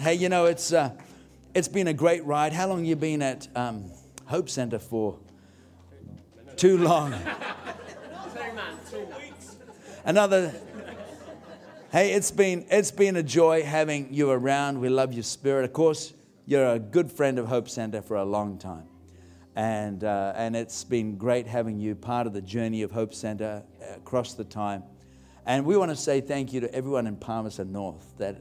Hey, you know, it's, uh, it's been a great ride. How long you been at um, Hope Center for? Too long. Another. Hey, it's been, it's been a joy having you around. We love your spirit. Of course, you're a good friend of Hope Center for a long time. And, uh, and it's been great having you part of the journey of Hope Center across the time. And we want to say thank you to everyone in Palmerston North that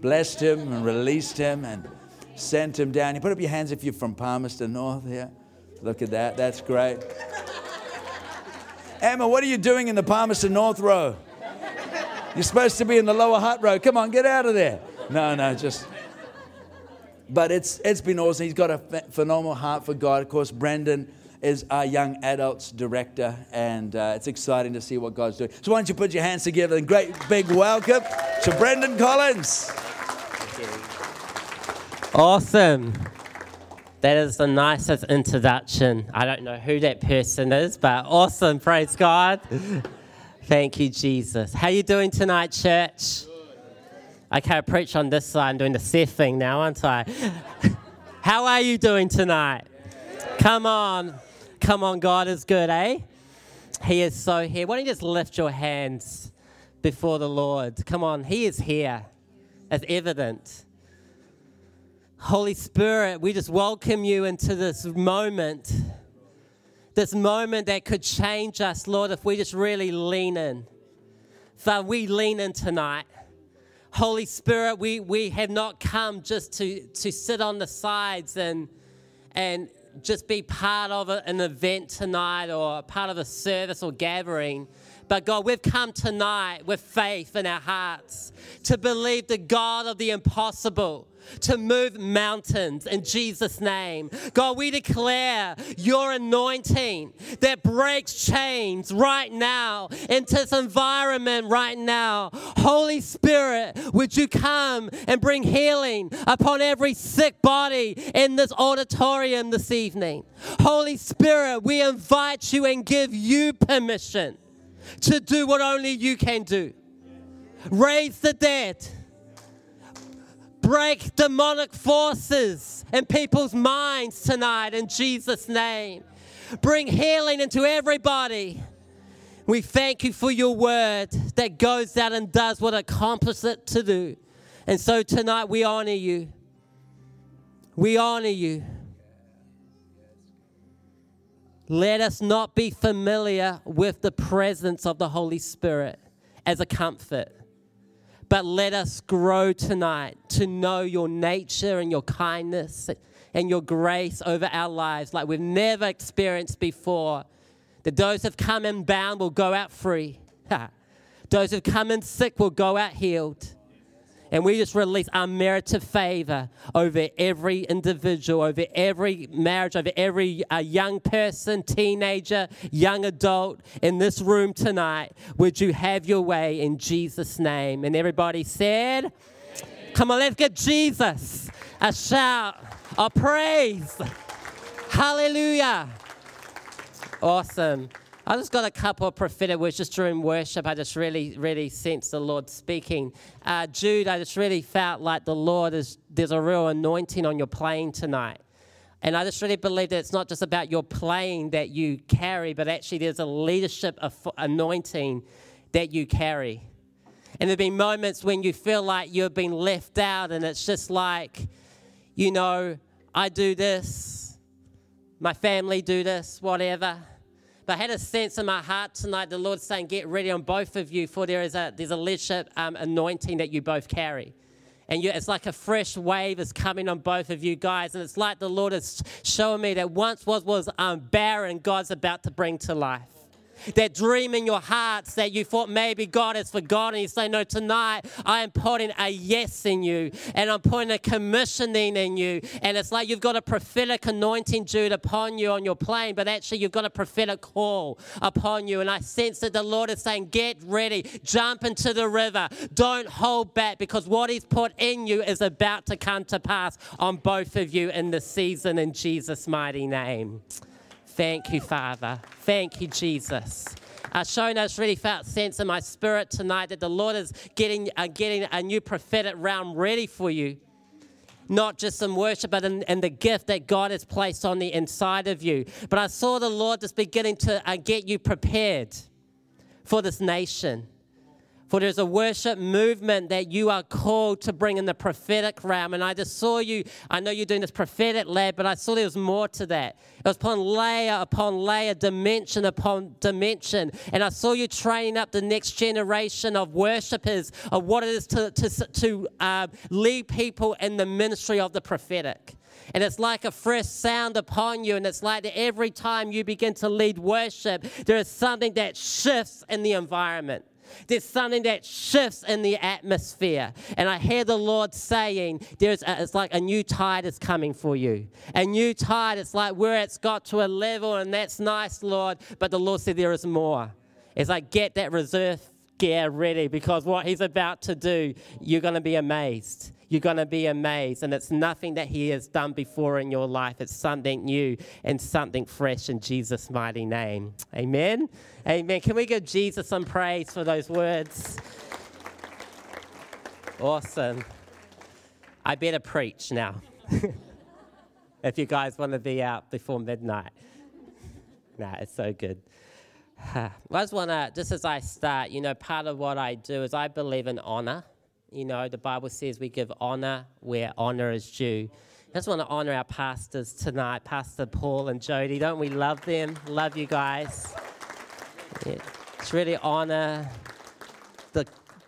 blessed him and released him and sent him down. You put up your hands if you're from Palmerston North here. Look at that. That's great. Emma, what are you doing in the Palmerston North row? You're supposed to be in the Lower Hutt row. Come on, get out of there. No, no, just. But it's, it's been awesome. He's got a phenomenal heart for God. Of course, Brendon is our young adults director, and uh, it's exciting to see what God's doing. So, why don't you put your hands together and great big welcome to Brendon Collins. Awesome. That is the nicest introduction. I don't know who that person is, but awesome. Praise God. Thank you, Jesus. How you doing tonight, church? I preach on this side. I'm doing the Seth thing now, aren't I? How are you doing tonight? Come on. Come on, God is good, eh? He is so here. Why don't you just lift your hands before the Lord? Come on, He is here. As evident. Holy Spirit, we just welcome you into this moment. This moment that could change us, Lord, if we just really lean in. Father, we lean in tonight. Holy Spirit, we, we have not come just to, to sit on the sides and, and just be part of an event tonight or part of a service or gathering. But God, we've come tonight with faith in our hearts to believe the God of the impossible to move mountains in Jesus' name. God, we declare your anointing that breaks chains right now into this environment right now. Holy Spirit, would you come and bring healing upon every sick body in this auditorium this evening? Holy Spirit, we invite you and give you permission to do what only you can do. Raise the dead break demonic forces in people's minds tonight in Jesus' name. Bring healing into everybody. We thank you for your word that goes out and does what accomplishes it to do. And so tonight we honor you. We honor you. Let us not be familiar with the presence of the Holy Spirit as a comfort but let us grow tonight to know your nature and your kindness and your grace over our lives like we've never experienced before. That those who've come in bound will go out free. those who've come in sick will go out healed. And we just release unmerited favor over every individual, over every marriage, over every uh, young person, teenager, young adult in this room tonight. Would you have your way in Jesus' name? And everybody said, Amen. Come on, let's get Jesus a shout, a praise. Hallelujah. Awesome. I just got a couple of prophetic words just during worship. I just really, really sensed the Lord speaking. Uh, Jude, I just really felt like the Lord is, there's a real anointing on your playing tonight. And I just really believe that it's not just about your playing that you carry, but actually there's a leadership anointing that you carry. And there have been moments when you feel like you've been left out, and it's just like, you know, I do this, my family do this, whatever. But I had a sense in my heart tonight, the Lord saying, Get ready on both of you, for there is a, there's a leadership um, anointing that you both carry. And you, it's like a fresh wave is coming on both of you guys. And it's like the Lord is showing me that once was, was um, barren, God's about to bring to life that dream in your hearts that you thought maybe God has forgotten. You say, No, tonight I am putting a yes in you and I'm putting a commissioning in you. And it's like you've got a prophetic anointing, Jude, upon you on your plane, but actually you've got a prophetic call upon you. And I sense that the Lord is saying, Get ready, jump into the river, don't hold back because what He's put in you is about to come to pass on both of you in this season in Jesus' mighty name. Thank you, Father. Thank you, Jesus. Uh, showing us really felt sense in my spirit tonight that the Lord is getting, uh, getting a new prophetic realm ready for you. not just in worship, but in, in the gift that God has placed on the inside of you. But I saw the Lord just beginning to uh, get you prepared for this nation. For there's a worship movement that you are called to bring in the prophetic realm. And I just saw you, I know you're doing this prophetic lab, but I saw there was more to that. It was upon layer upon layer, dimension upon dimension. And I saw you training up the next generation of worshipers of what it is to, to, to uh, lead people in the ministry of the prophetic. And it's like a fresh sound upon you. And it's like that every time you begin to lead worship, there is something that shifts in the environment. There's something that shifts in the atmosphere. And I hear the Lord saying, there's a, it's like a new tide is coming for you. A new tide, it's like where it's got to a level, and that's nice, Lord. But the Lord said there is more. It's like, get that reserve gear ready because what He's about to do, you're going to be amazed you're going to be amazed. And it's nothing that He has done before in your life, it's something new and something fresh in Jesus' mighty name. Amen. Amen. Can we give Jesus some praise for those words? Awesome. I better preach now. if you guys want to be out before midnight. Nah, it's so good. I just want to, just as I start, you know, part of what I do is I believe in honor. You know, the Bible says we give honor where honor is due. I just want to honor our pastors tonight, Pastor Paul and Jody. Don't we love them? Love you guys. Yeah, it's really honor the.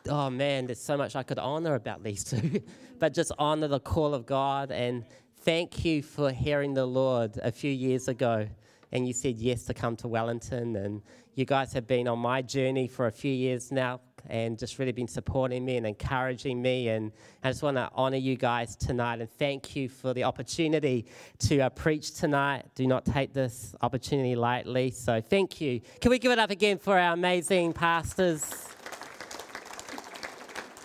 Oh man, there's so much I could honor about these two, but just honor the call of God and thank you for hearing the Lord a few years ago, and you said yes to come to Wellington, and you guys have been on my journey for a few years now, and just really been supporting me and encouraging me. And I just want to honor you guys tonight and thank you for the opportunity to uh, preach tonight. Do not take this opportunity lightly. So thank you. Can we give it up again for our amazing pastors?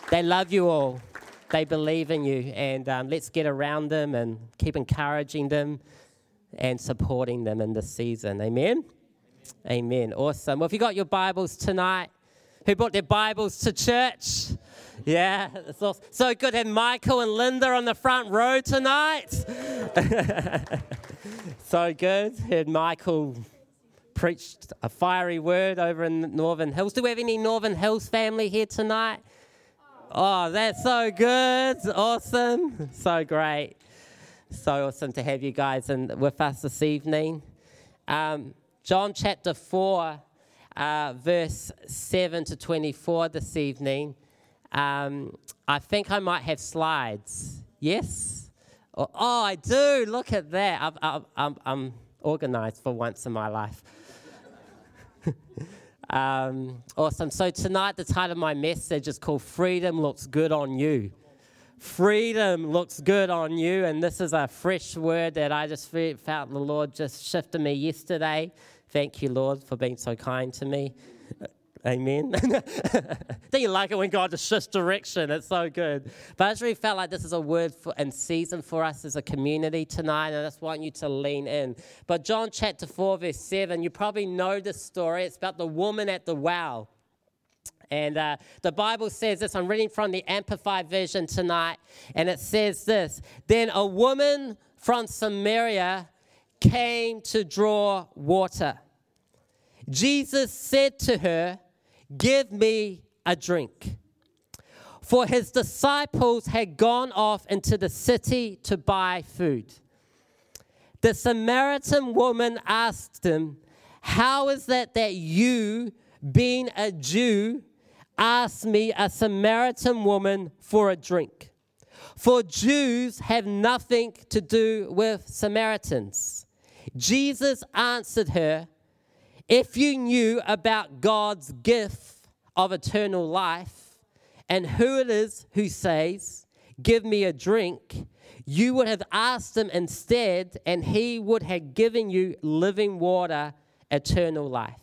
They love you all. They believe in you. And um, let's get around them and keep encouraging them and supporting them in this season. Amen. Amen. Awesome. Well, if you got your Bibles tonight, who brought their Bibles to church. Yeah, it's awesome. so good. And Michael and Linda on the front row tonight. so good. Heard Michael preached a fiery word over in the Northern Hills. Do we have any Northern Hills family here tonight? Oh, that's so good. Awesome. So great. So awesome to have you guys in, with us this evening. Um, John chapter 4 uh, verse 7 to 24 this evening. Um, I think I might have slides. Yes? Oh, oh I do. Look at that. I'm, I'm, I'm organized for once in my life. um, awesome. So, tonight, the title of my message is called Freedom Looks Good on You. Freedom looks good on you. And this is a fresh word that I just felt the Lord just shifted me yesterday. Thank you, Lord, for being so kind to me. Amen. Don't you like it when God just shifts direction? It's so good. But I just really felt like this is a word for, and season for us as a community tonight, and I just want you to lean in. But John chapter 4, verse 7, you probably know this story. It's about the woman at the well. And uh, the Bible says this. I'm reading from the Amplified Version tonight, and it says this Then a woman from Samaria came to draw water. Jesus said to her, Give me a drink. For his disciples had gone off into the city to buy food. The Samaritan woman asked him, How is it that you, being a Jew, ask me, a Samaritan woman, for a drink? For Jews have nothing to do with Samaritans. Jesus answered her, If you knew about God's gift of eternal life and who it is who says, Give me a drink, you would have asked him instead, and he would have given you living water, eternal life.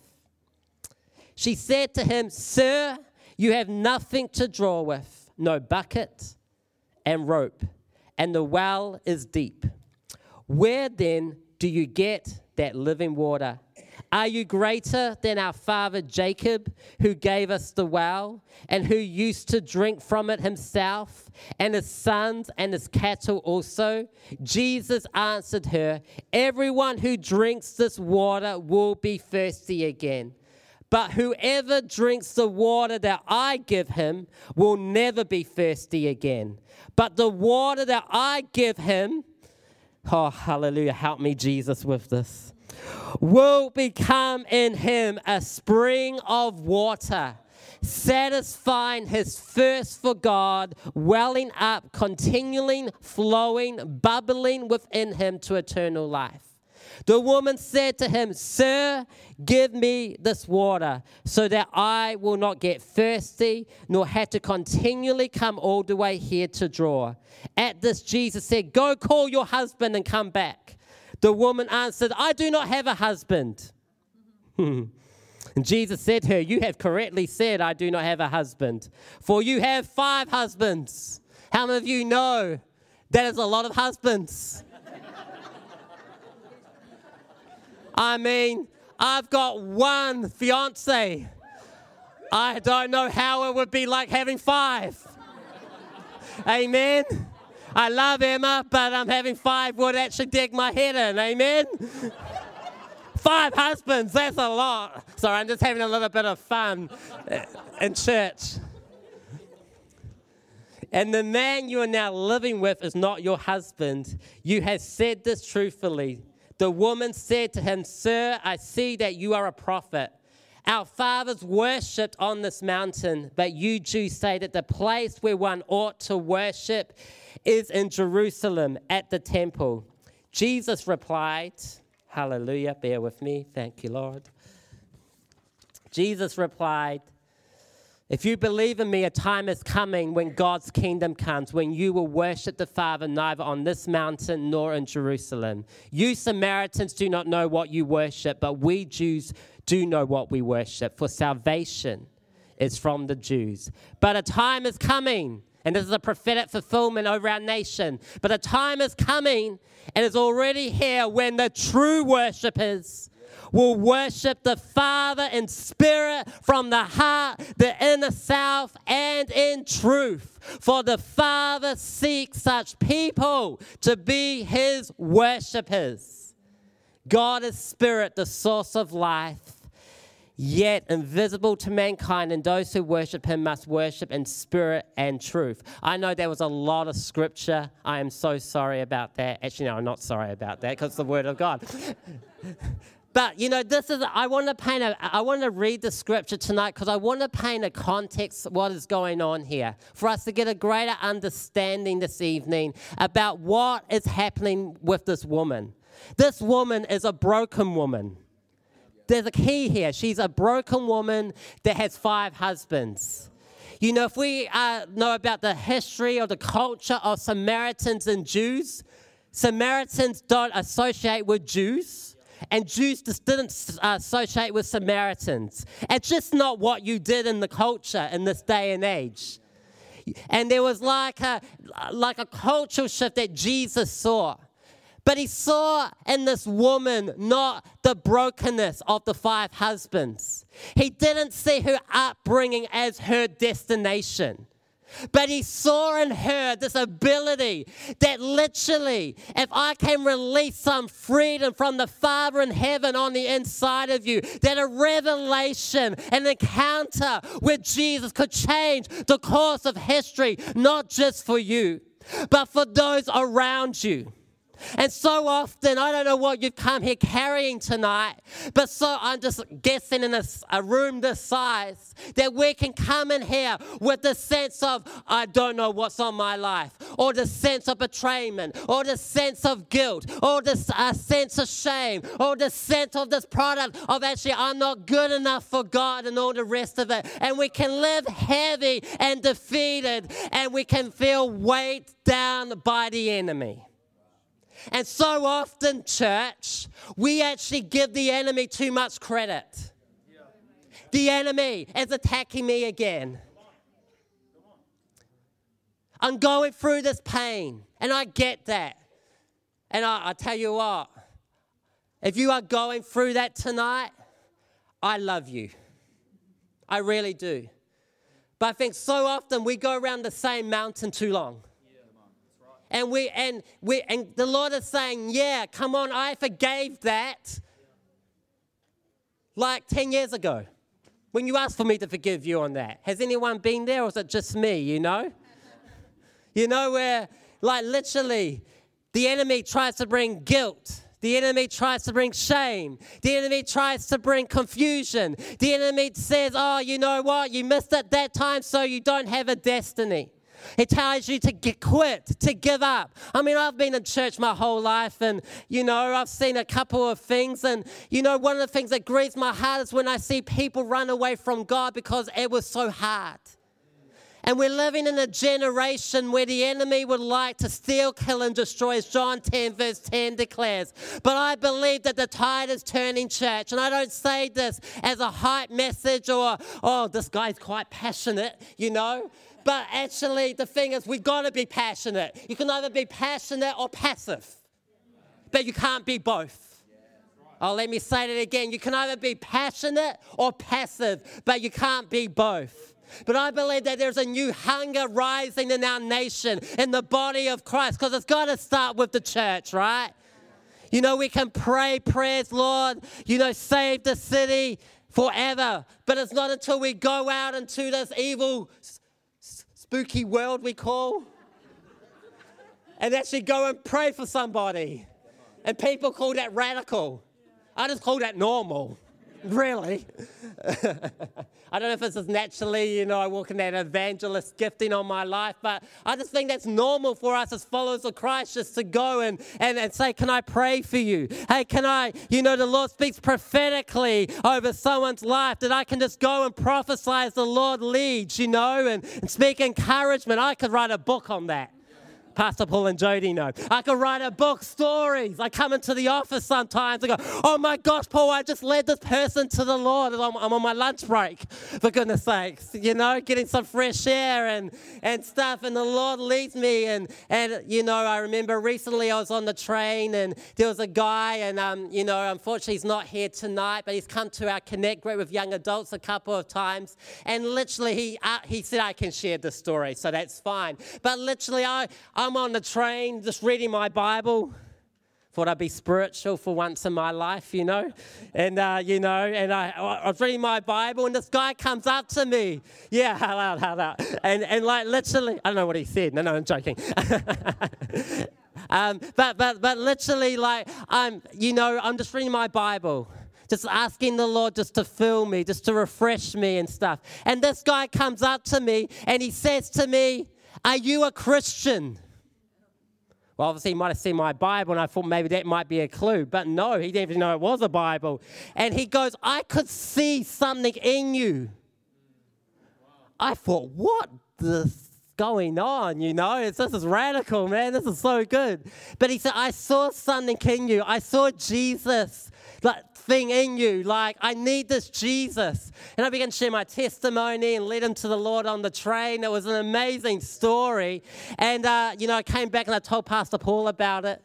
She said to him, Sir, you have nothing to draw with, no bucket and rope, and the well is deep. Where then do you get that living water? Are you greater than our father Jacob, who gave us the well, and who used to drink from it himself, and his sons and his cattle also? Jesus answered her, Everyone who drinks this water will be thirsty again. But whoever drinks the water that I give him will never be thirsty again. But the water that I give him, oh, hallelujah, help me, Jesus, with this will become in him a spring of water, satisfying his thirst for God, welling up, continually flowing, bubbling within him to eternal life. The woman said to him, Sir, give me this water so that I will not get thirsty, nor have to continually come all the way here to draw. At this, Jesus said, Go call your husband and come back. The woman answered, I do not have a husband. and Jesus said to her, You have correctly said, I do not have a husband, for you have five husbands. How many of you know that is a lot of husbands? I mean, I've got one fiance. I don't know how it would be like having five. Amen. I love Emma, but I'm having five would actually dig my head in. Amen. five husbands, that's a lot. Sorry, I'm just having a little bit of fun uh, in church. And the man you are now living with is not your husband. You have said this truthfully. The woman said to him, Sir, I see that you are a prophet. Our fathers worshipped on this mountain, but you Jews say that the place where one ought to worship is in Jerusalem at the temple. Jesus replied, Hallelujah, bear with me. Thank you, Lord. Jesus replied, if you believe in me, a time is coming when God's kingdom comes, when you will worship the Father neither on this mountain nor in Jerusalem. You Samaritans do not know what you worship, but we Jews do know what we worship, for salvation is from the Jews. But a time is coming and this is a prophetic fulfillment over our nation. But a time is coming and is already here when the true worshippers will worship the Father in spirit from the heart, the inner self, and in truth. For the Father seeks such people to be his worshippers. God is spirit, the source of life yet invisible to mankind, and those who worship him must worship in spirit and truth. I know there was a lot of scripture. I am so sorry about that. Actually, no, I'm not sorry about that because it's the word of God. But you know, this is I want to paint a I want to read the scripture tonight because I want to paint a context what is going on here for us to get a greater understanding this evening about what is happening with this woman. This woman is a broken woman there's a key here. She's a broken woman that has five husbands. You know, if we uh, know about the history or the culture of Samaritans and Jews, Samaritans don't associate with Jews, and Jews just didn't uh, associate with Samaritans. It's just not what you did in the culture in this day and age. And there was like a, like a cultural shift that Jesus saw. But he saw in this woman not the brokenness of the five husbands. He didn't see her upbringing as her destination. But he saw in her this ability that literally, if I can release some freedom from the Father in heaven on the inside of you, that a revelation, an encounter with Jesus could change the course of history, not just for you, but for those around you. And so often, I don't know what you've come here carrying tonight, but so I'm just guessing in a, a, room this size that we can come in here with the sense of, I don't know what's on my life, or the sense of betrayment, or the sense of guilt, or the uh, sense of shame, or the sense of this product of actually, I'm not good enough for God and all the rest of it. And we can live heavy and defeated, and we can feel weighed down by the enemy. And so often, church, we actually give the enemy too much credit. The enemy is attacking me again. I'm going through this pain, and I get that. And I, I tell you what, if you are going through that tonight, I love you. I really do. But I think so often we go around the same mountain too long. And we and we and the Lord is saying, Yeah, come on, I forgave that like 10 years ago. When you asked for me to forgive you on that. Has anyone been there or is it just me, you know? you know, where like literally the enemy tries to bring guilt the enemy tries to bring shame. The enemy tries to bring confusion. The enemy says, Oh, you know what? You missed it that time, so you don't have a destiny. It tells you to get quit, to give up. I mean, I've been in church my whole life, and you know, I've seen a couple of things. And you know, one of the things that grieves my heart is when I see people run away from God because it was so hard. And we're living in a generation where the enemy would like to steal, kill, and destroy, as John 10, verse 10 declares. But I believe that the tide is turning, church. And I don't say this as a hype message or, oh, this guy's quite passionate, you know. But actually, the thing is, we've got to be passionate. You can either be passionate or passive, but you can't be both. Oh, let me say it again. You can either be passionate or passive, but you can't be both. But I believe that there's a new hunger rising in our nation, in the body of Christ, because it's got to start with the church, right? You know, we can pray prayers, Lord, you know, save the city forever. But it's not until we go out into this evil, spooky world we call and actually go and pray for somebody. And people call that radical. I just call that normal really. I don't know if this is naturally, you know, I walk in that evangelist gifting on my life, but I just think that's normal for us as followers of Christ just to go and, and, and say, Can I pray for you? Hey, can I, you know, the Lord speaks prophetically over someone's life that I can just go and prophesy as the Lord leads, you know, and, and speak encouragement. I could write a book on that. Pastor Paul and Jody know. I could write a book, stories. I come into the office sometimes and go, oh my gosh, Paul, I just led this person to the Lord. I'm, I'm on my lunch break, for goodness sakes, you know, getting some fresh air and, and stuff. And the Lord leads me. And, and, you know, I remember recently I was on the train and there was a guy, and, um, you know, unfortunately he's not here tonight, but he's come to our Connect group with young adults a couple of times. And literally he, uh, he said, I can share the story, so that's fine. But literally, I I'm on the train just reading my Bible. Thought I'd be spiritual for once in my life, you know. And, uh, you know, and I, I was reading my Bible, and this guy comes up to me. Yeah, hello, hello. And, and like, literally, I don't know what he said. No, no, I'm joking. um, but, but, but literally, like, I'm, you know, I'm just reading my Bible just asking the Lord just to fill me, just to refresh me and stuff. And this guy comes up to me and he says to me, Are you a Christian? Well, obviously, he might have seen my Bible, and I thought maybe that might be a clue. But no, he didn't even know it was a Bible. And he goes, I could see something in you. I thought, what is going on? You know, it's, this is radical, man. This is so good. But he said, I saw something in you. I saw Jesus. Like, thing in you. Like, I need this Jesus. And I began to share my testimony and led him to the Lord on the train. It was an amazing story. And, uh, you know, I came back and I told Pastor Paul about it.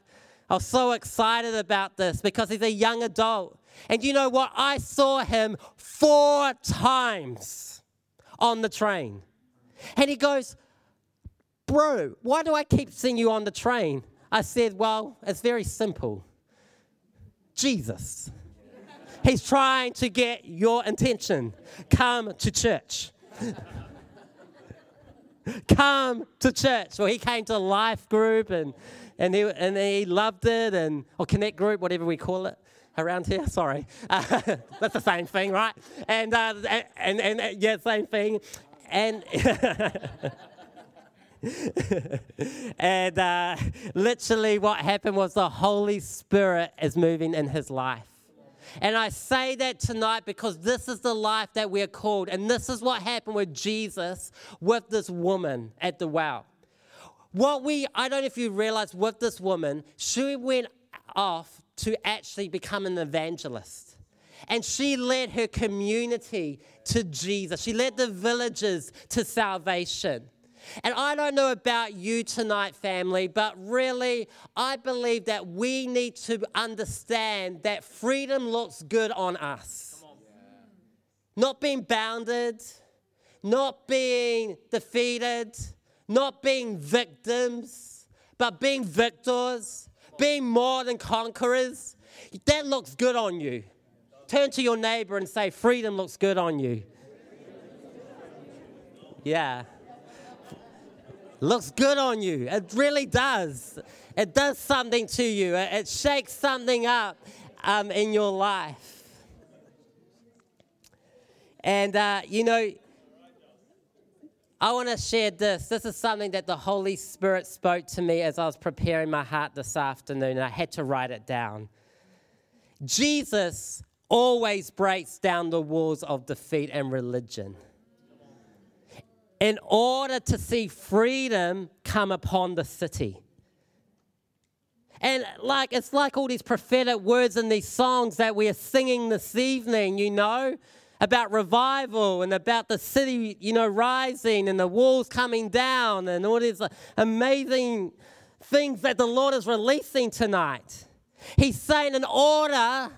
I was so excited about this because he's a young adult. And you know what? I saw him four times on the train. And he goes, Bro, why do I keep seeing you on the train? I said, Well, it's very simple. Jesus. He's trying to get your attention. Come to church. Come to church. Well, he came to life group and, and, he, and he loved it, and or connect group, whatever we call it around here. Sorry, uh, that's the same thing, right? And, uh, and, and, and yeah, same thing. And and uh, literally, what happened was the Holy Spirit is moving in his life. And I say that tonight because this is the life that we're called. And this is what happened with Jesus with this woman at the well. What we, I don't know if you realize with this woman, she went off to actually become an evangelist. And she led her community to Jesus. She led the villages to salvation. And I don't know about you tonight, family, but really, I believe that we need to understand that freedom looks good on us. not being bounded, not being defeated, not being victims, but being victors, being more than conquerors. That looks good on you. Turn to your neighbor and say, Freedom looks good on you. Yeah. Looks good on you. It really does. It does something to you, it shakes something up um, in your life. And, uh, you know, I want to share this. This is something that the Holy Spirit spoke to me as I was preparing my heart this afternoon, and I had to write it down. Jesus always breaks down the walls of defeat and religion in order to see freedom come upon the city. And like it's like all these prophetic words in these songs that we are singing this evening, you know, about revival and about the city, you know, rising and the walls coming down and all these amazing things that the Lord is releasing tonight. He's saying, in order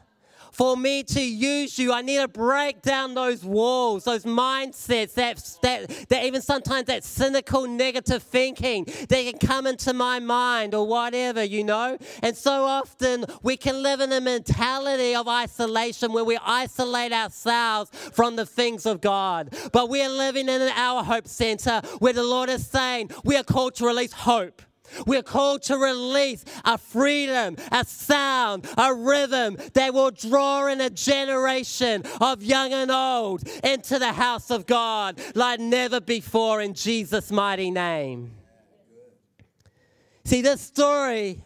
for me to use you, I need to break down those walls, those mindsets, that, that, that even sometimes that cynical, negative thinking that can come into my mind or whatever, you know? And so often we can live in a mentality of isolation where we isolate ourselves from the things of God. But we are living in our hope center where the Lord is saying we are called to release hope. We're called to release a freedom, a sound, a rhythm that will draw in a generation of young and old into the house of God like never before in Jesus' mighty name. See, this story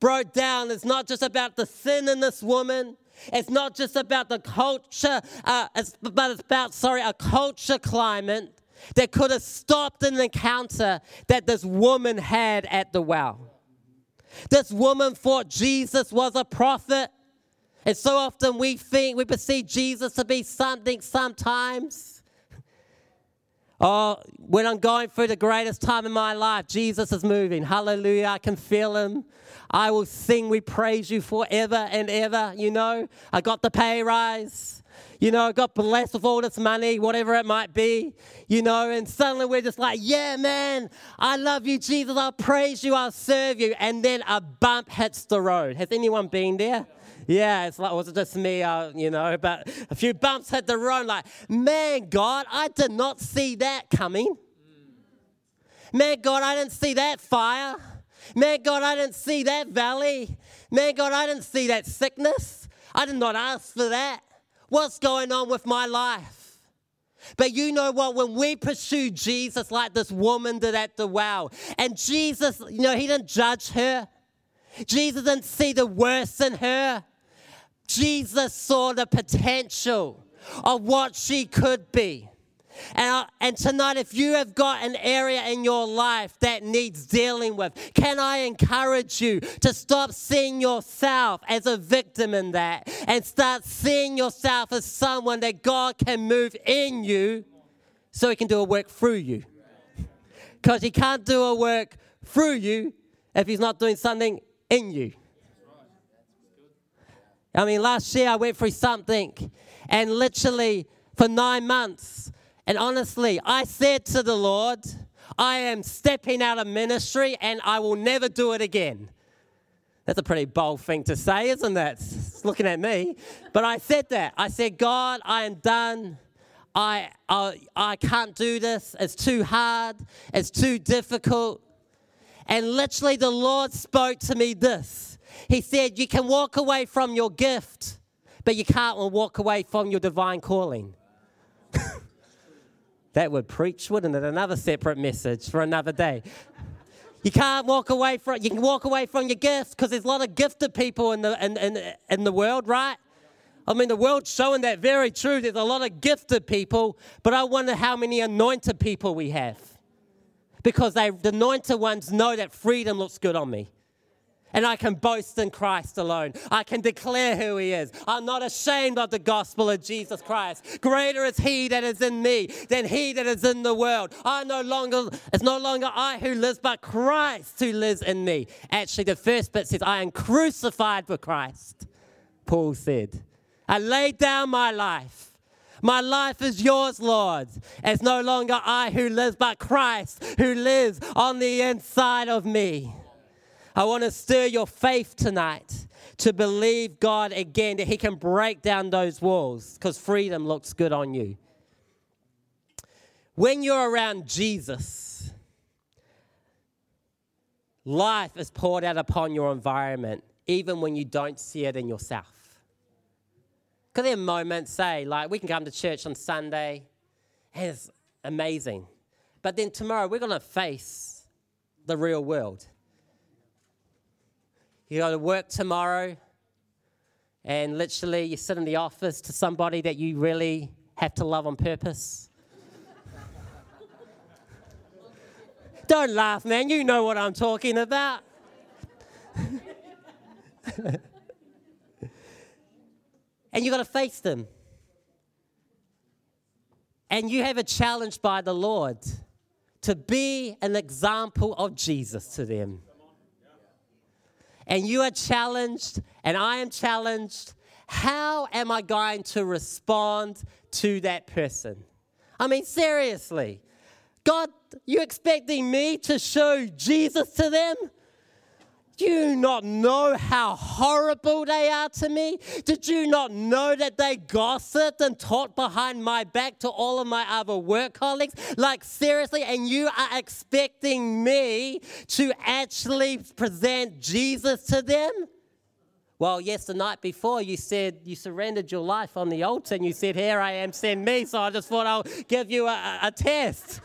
broke down is not just about the sin in this woman. It's not just about the culture, uh, but it's about, sorry, a culture climate that could have stopped an encounter that this woman had at the well. This woman thought Jesus was a prophet. And so often we think, we perceive Jesus to be something sometimes. Oh, when I'm going through the greatest time in my life, Jesus is moving. Hallelujah. I can feel him. I will sing, we praise you forever and ever. You know, I got the pay rise you know, got blessed with all this money, whatever it might be, you know, and suddenly we're just like, yeah, man, I love you, Jesus, I'll praise you, I'll serve you. And then a bump hits the road. Has anyone been there? Yeah, it's like, was it just me, uh, you know, but a few bumps hit the road, like, man, God, I did not see that coming. Man, God, I didn't see that fire. Man, God, I didn't see that valley. Man, God, I didn't see that sickness. I did not ask for that. What's going on with my life? But you know what? When we pursue Jesus like this woman did at the well, and Jesus, you know, he didn't judge her, Jesus didn't see the worst in her. Jesus saw the potential of what she could be. And, I, and tonight, if you have got an area in your life that needs dealing with, can I encourage you to stop seeing yourself as a victim in that and start seeing yourself as someone that God can move in you so He can do a work through you? Because He can't do a work through you if He's not doing something in you. I mean, last year I went through something, and literally for nine months, and honestly, I said to the Lord, I am stepping out of ministry and I will never do it again. That's a pretty bold thing to say, isn't it? Looking at me. But I said that. I said, God, I am done. I, I, I can't do this. It's too hard. It's too difficult. And literally, the Lord spoke to me this He said, You can walk away from your gift, but you can't walk away from your divine calling. That would preach, wouldn't it? Another separate message for another day. You can't walk away from you can walk away from your gifts because there's a lot of gifted people in the in, in, in the world, right? I mean, the world's showing that very true. There's a lot of gifted people, but I wonder how many anointed people we have. Because they, the anointed ones know that freedom looks good on me and I can boast in Christ alone. I can declare who He is. I'm not ashamed of the gospel of Jesus Christ. Greater is He that is in me than He that is in the world. I no longer, it's no longer I who lives, but Christ who lives in me. Actually, the first bit says, I am crucified with Christ, Paul said. I laid down my life My life is yours, Lord. It's no longer I who lives, but Christ who lives on the inside of me. I want to stir your faith tonight to believe God again that He can break down those walls because freedom looks good on you. When you're around Jesus, life is poured out upon your environment, even when you don't see it in yourself. Because there are moments, say, like we can come to church on Sunday, and it's amazing. But then tomorrow we're going to face the real world. You go to work tomorrow, and literally you sit in the office to somebody that you really have to love on purpose. Don't laugh, man. You know what I'm talking about. and you got to face them. And you have a challenge by the Lord to be an example of Jesus to them. And you are challenged, and I am challenged. How am I going to respond to that person? I mean, seriously, God, you expecting me to show Jesus to them? You not know how horrible they are to me? Did you not know that they gossiped and talked behind my back to all of my other work colleagues? Like, seriously, and you are expecting me to actually present Jesus to them? Well, yes, the night before you said you surrendered your life on the altar and you said, Here I am, send me. So I just thought I'll give you a, a test.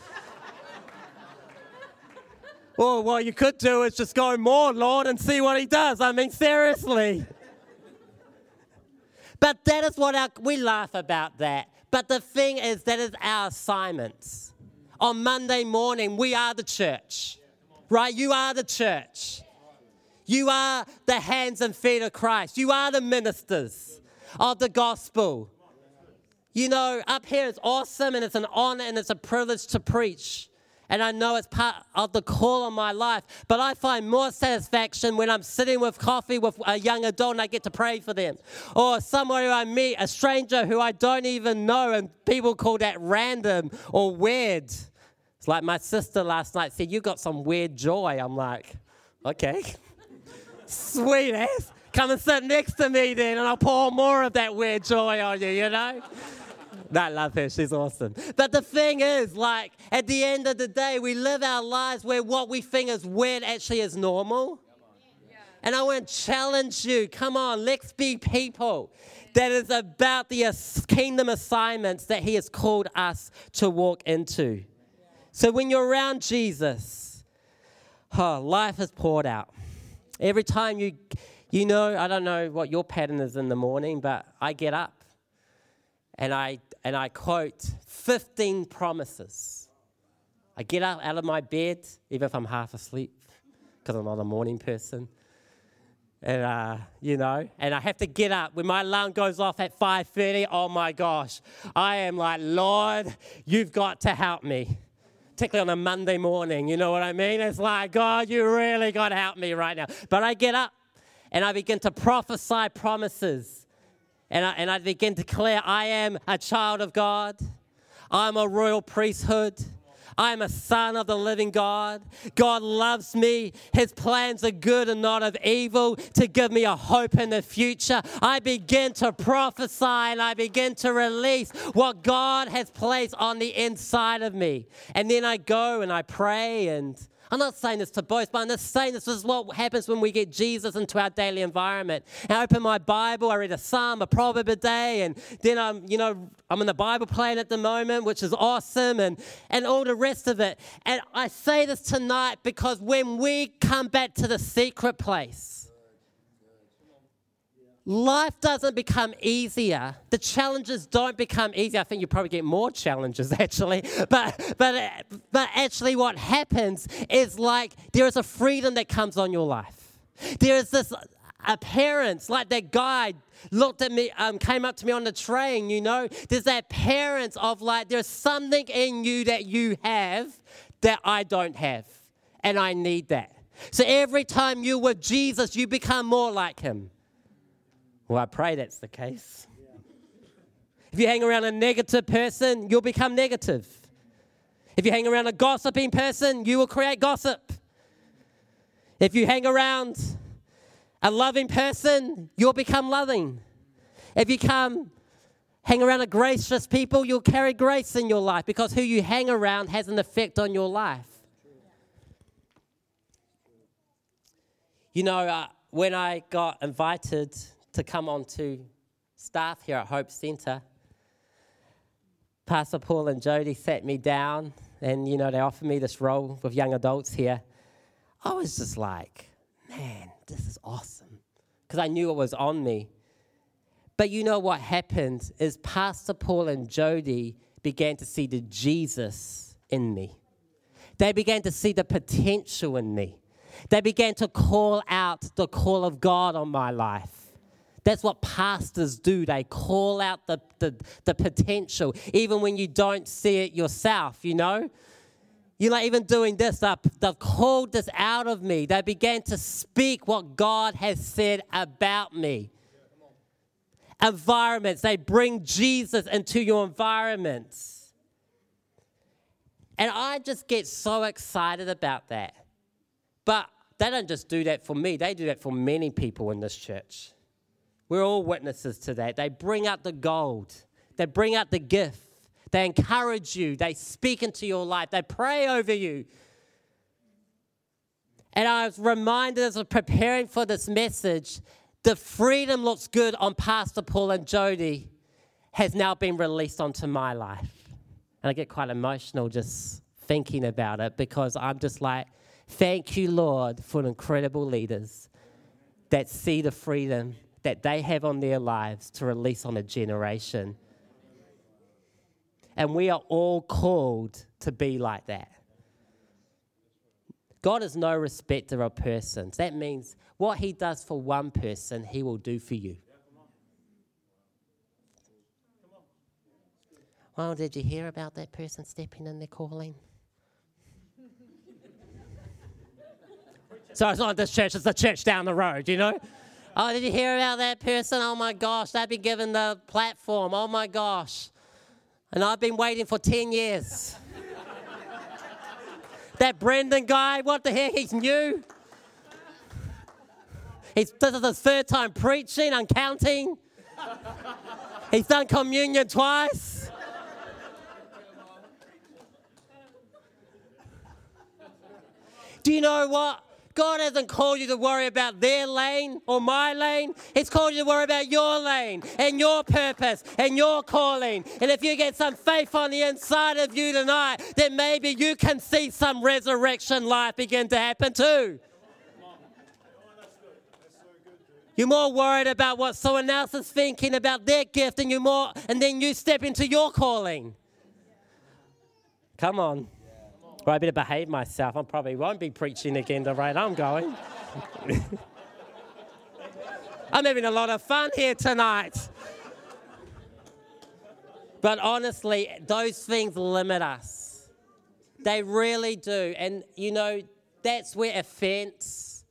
Well, what you could do is just go more, Lord, and see what He does. I mean, seriously. But that is what our, we laugh about that. But the thing is, that is our assignments. On Monday morning, we are the church, right? You are the church. You are the hands and feet of Christ. You are the ministers of the gospel. You know, up here it's awesome and it's an honor and it's a privilege to preach and I know it's part of the call of my life. But I find more satisfaction when I'm sitting with coffee with a young adult and I get to pray for them. Or somewhere who I meet, a stranger who I don't even know, and people call that random or weird. It's like my sister last night said, You got some weird joy. I'm like, Okay, sweet ass. Come and sit next to me then, and I'll pour more of that weird joy on you, you know? I love her. She's awesome. But the thing is, like, at the end of the day, we live our lives where what we think is weird actually is normal. And I want to challenge you come on, let's be people that is about the kingdom assignments that He has called us to walk into. So when you're around Jesus, oh, life is poured out. Every time you, you know, I don't know what your pattern is in the morning, but I get up and I, and I quote 15 promises. I get up out of my bed, even if I'm half asleep, because I'm not a morning person. And, uh, you know, and I have to get up. When my alarm goes off at 5.30, oh my gosh, I am like, Lord, you've got to help me. Particularly on a Monday morning, you know what I mean? It's like, God, you really got to help me right now. But I get up and I begin to prophesy promises and I, and I begin to declare, I am a child of God. I'm a royal priesthood. I am a son of the living God. God loves me. His plans are good and not of evil to give me a hope in the future. I begin to prophesy and I begin to release what God has placed on the inside of me. And then I go and I pray and I'm not saying this to boast, but I'm just saying this is what happens when we get Jesus into our daily environment. I open my Bible, I read a psalm, a proverb a day, and then I'm, you know, I'm in the Bible plan at the moment, which is awesome, and, and all the rest of it. And I say this tonight because when we come back to the secret place, life doesn't become easier. The challenges don't become easier. I think you probably get more challenges actually. But but but actually what happens is like there is a freedom that comes on your life. There is this appearance, like that guy looked at me, um, came up to me on the train, you know. There's that appearance of like there's something in you that you have that I don't have. And I need that. So every time you're with Jesus, you become more like him. Well, I pray that's the case. If you hang around a negative person, you'll become negative. If you hang around a gossiping person, you will create gossip. If you hang around a loving person, you'll become loving. If you come hang around a gracious people, you'll carry grace in your life because who you hang around has an effect on your life. You know, uh, when I got invited to come on to staff here at Hope Centre, Pastor Paul and Jody sat me down and, you know, they offered me this role with young adults here. I was just like, man, this is awesome. Because I knew it was on me. But you know what happened is Pastor Paul and Jody began to see the Jesus in me. They began to see the potential in me. They began to call out the call of God on my life. That's what pastors do. They call out the, the, the potential, even when you don't see it yourself, you know? You're not even doing this. They've called this out of me. They began to speak what God has said about me. Environments, they bring Jesus into your environments. And I just get so excited about that. But they don't just do that for me, they do that for many people in this church. We're all witnesses to that. They bring out the gold, they bring out the gift, they encourage you, they speak into your life, they pray over you. And I was reminded as I was preparing for this message, the freedom looks good on Pastor Paul and Jody has now been released onto my life. And I get quite emotional just thinking about it because I'm just like, thank you, Lord, for incredible leaders that see the freedom that they have on their lives to release on a generation. And we are all called to be like that. God is no respecter of persons. That means what He does for one person, He will do for you. Well, did you hear about that person stepping in their calling? so it's not this church, it's the church down the road, you know? Oh, did you hear about that person? Oh my gosh, they've been given the platform. Oh my gosh. And I've been waiting for 10 years. that Brendon guy, what the heck? He's new. He's, this is his third time preaching and counting. He's done communion twice. Do you know what? God hasn't called you to worry about their lane or my lane. He's called you to worry about your lane and your purpose and your calling. And if you get some faith on the inside of you tonight, then maybe you can see some resurrection life begin to happen too. You're more worried about what someone else is thinking about their gift, and you more, and then you step into your calling. Come on. Well, I better behave myself. I probably won't be preaching again the rate I'm going. I'm having a lot of fun here tonight. But honestly, those things limit us. They really do. And you know, that's where offense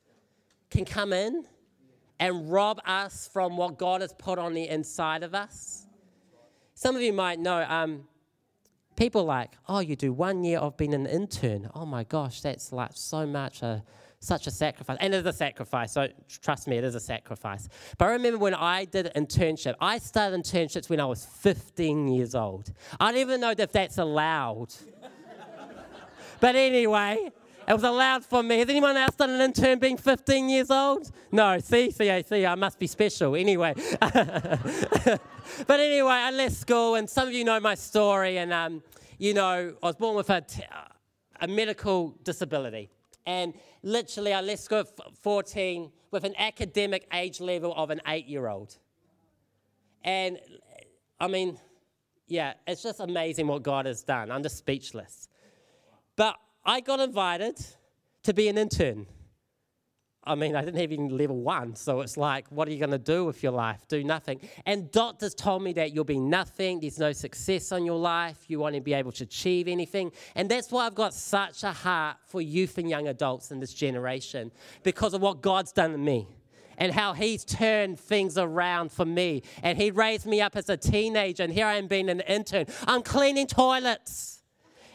can come in and rob us from what God has put on the inside of us. Some of you might know, um, people like, oh, you do one year of being an intern. Oh my gosh, that's like so much a such a sacrifice. And it is a sacrifice, so trust me, it is a sacrifice. But I remember when I did internship, I started internships when I was 15 years old. I don't even know if that's allowed. but anyway, it was allowed for me. Has anyone else done an intern being 15 years old? No, see, see, see, I must be special. Anyway. but anyway, I left school, and some of you know my story. And, um, you know, I was born with a, t- a medical disability. And literally, I left school at 14 with an academic age level of an eight year old. And I mean, yeah, it's just amazing what God has done. I'm just speechless. But I got invited to be an intern. I mean, I didn't even level one, so it's like, what are you going to do with your life? Do nothing. And doctors told me that you'll be nothing, there's no success on your life, you won't be able to achieve anything. And that's why I've got such a heart for youth and young adults in this generation, because of what God's done in me. and how he's turned things around for me. And he raised me up as a teenager, and here I am being an intern. I'm cleaning toilets.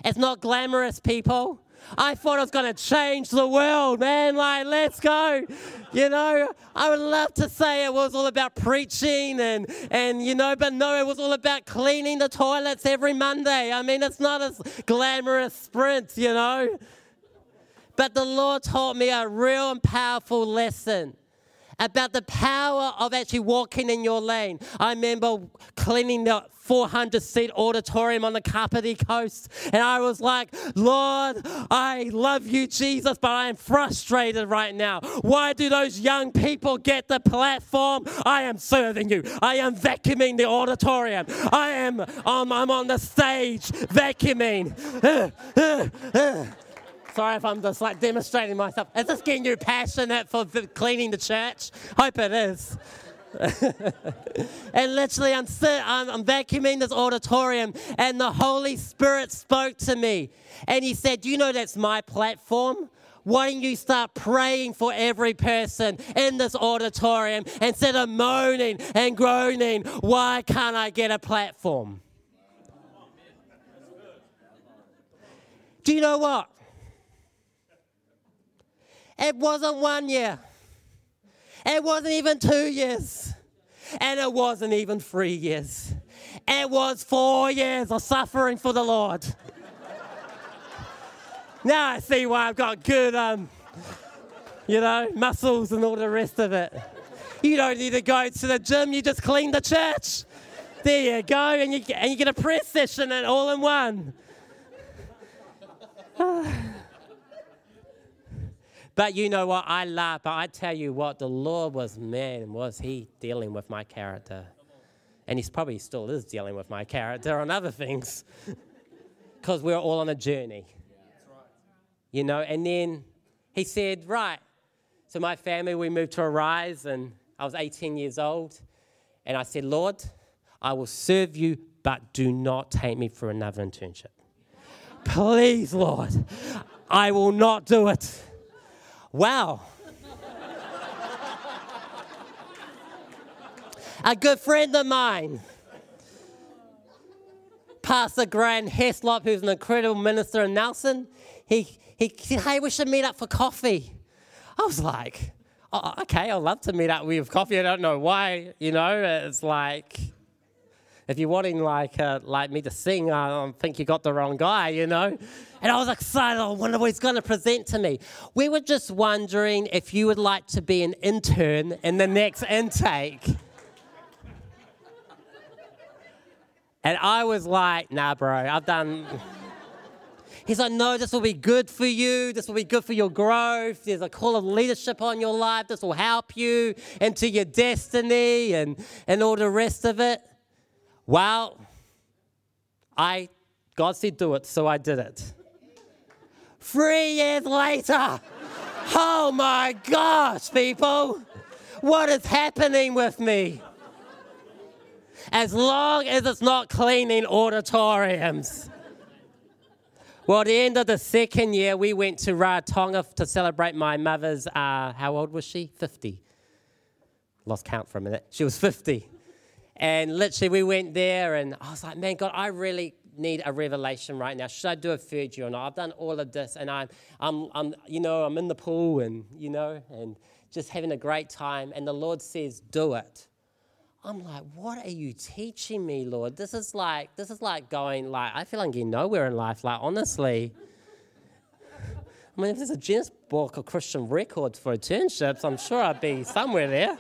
It's not glamorous, people. I thought I was going to change the world, man. Like, let's go. You know, I would love to say it was all about preaching and, and, you know, but no, it was all about cleaning the toilets every Monday. I mean, it's not a glamorous sprint, you know. But the Lord taught me a real and powerful lesson about the power of actually walking in your lane. I remember cleaning the 400 seat auditorium on the Kapiti coast, and I was like, Lord, I love you, Jesus, but I am frustrated right now. Why do those young people get the platform? I am serving you. I am vacuuming the auditorium. I am um, I'm on the stage vacuuming. Sorry if I'm just like demonstrating myself. Is this getting you passionate for cleaning the church? Hope it is. and literally, I'm, sit, I'm, I'm vacuuming this auditorium, and the Holy Spirit spoke to me. And He said, Do You know, that's my platform. Why don't you start praying for every person in this auditorium instead of moaning and groaning, Why can't I get a platform? Do you know what? It wasn't one year. It wasn't even two years. And it wasn't even three years. It was four years of suffering for the Lord. now I see why I've got good, um, you know, muscles and all the rest of it. You don't need to go to the gym, you just clean the church. There you go, and you, and you get a press session and all in one. But you know what? I laugh, but I tell you what, the Lord was, man, was he dealing with my character. And he's probably still is dealing with my character on other things. Because we're all on a journey. You know, and then he said, right. So my family, we moved to Arise, and I was 18 years old. And I said, Lord, I will serve you, but do not take me for another internship. Please, Lord, I will not do it. Wow. a good friend of mine, Pastor Grant Heslop, who's an incredible minister in Nelson, he, he said, Hey, we should meet up for coffee. I was like, oh, okay, I'd love to meet up with coffee. I don't know why, you know, it's like, if you're wanting like uh, like me to sing, I don't think you got the wrong guy, you know. And I was excited. I wonder what he's going to present to me. We were just wondering if you would like to be an intern in the next intake. And I was like, nah, bro, I've done. He's like, no, this will be good for you. This will be good for your growth. There's a call of leadership on your life. This will help you into your destiny and, and all the rest of it. Well, I, God said do it, so I did it. Three years later, oh my gosh, people, what is happening with me? As long as it's not cleaning auditoriums. Well, at the end of the second year, we went to Rarotonga to celebrate my mother's, uh, how old was she? 50. Lost count for a minute. She was 50. And literally, we went there, and I was like, man, God, I really need a revelation right now. Should I do a third year or not? I've done all of this, and I'm, I'm, I'm, you know, I'm in the pool, and you know, and just having a great time. And the Lord says, "Do it." I'm like, what are you teaching me, Lord? This is like, this is like going like, I feel like I'm getting nowhere in life. Like, honestly. I mean, if there's a Guinness Book or Christian record for internships, I'm sure I'd be somewhere there.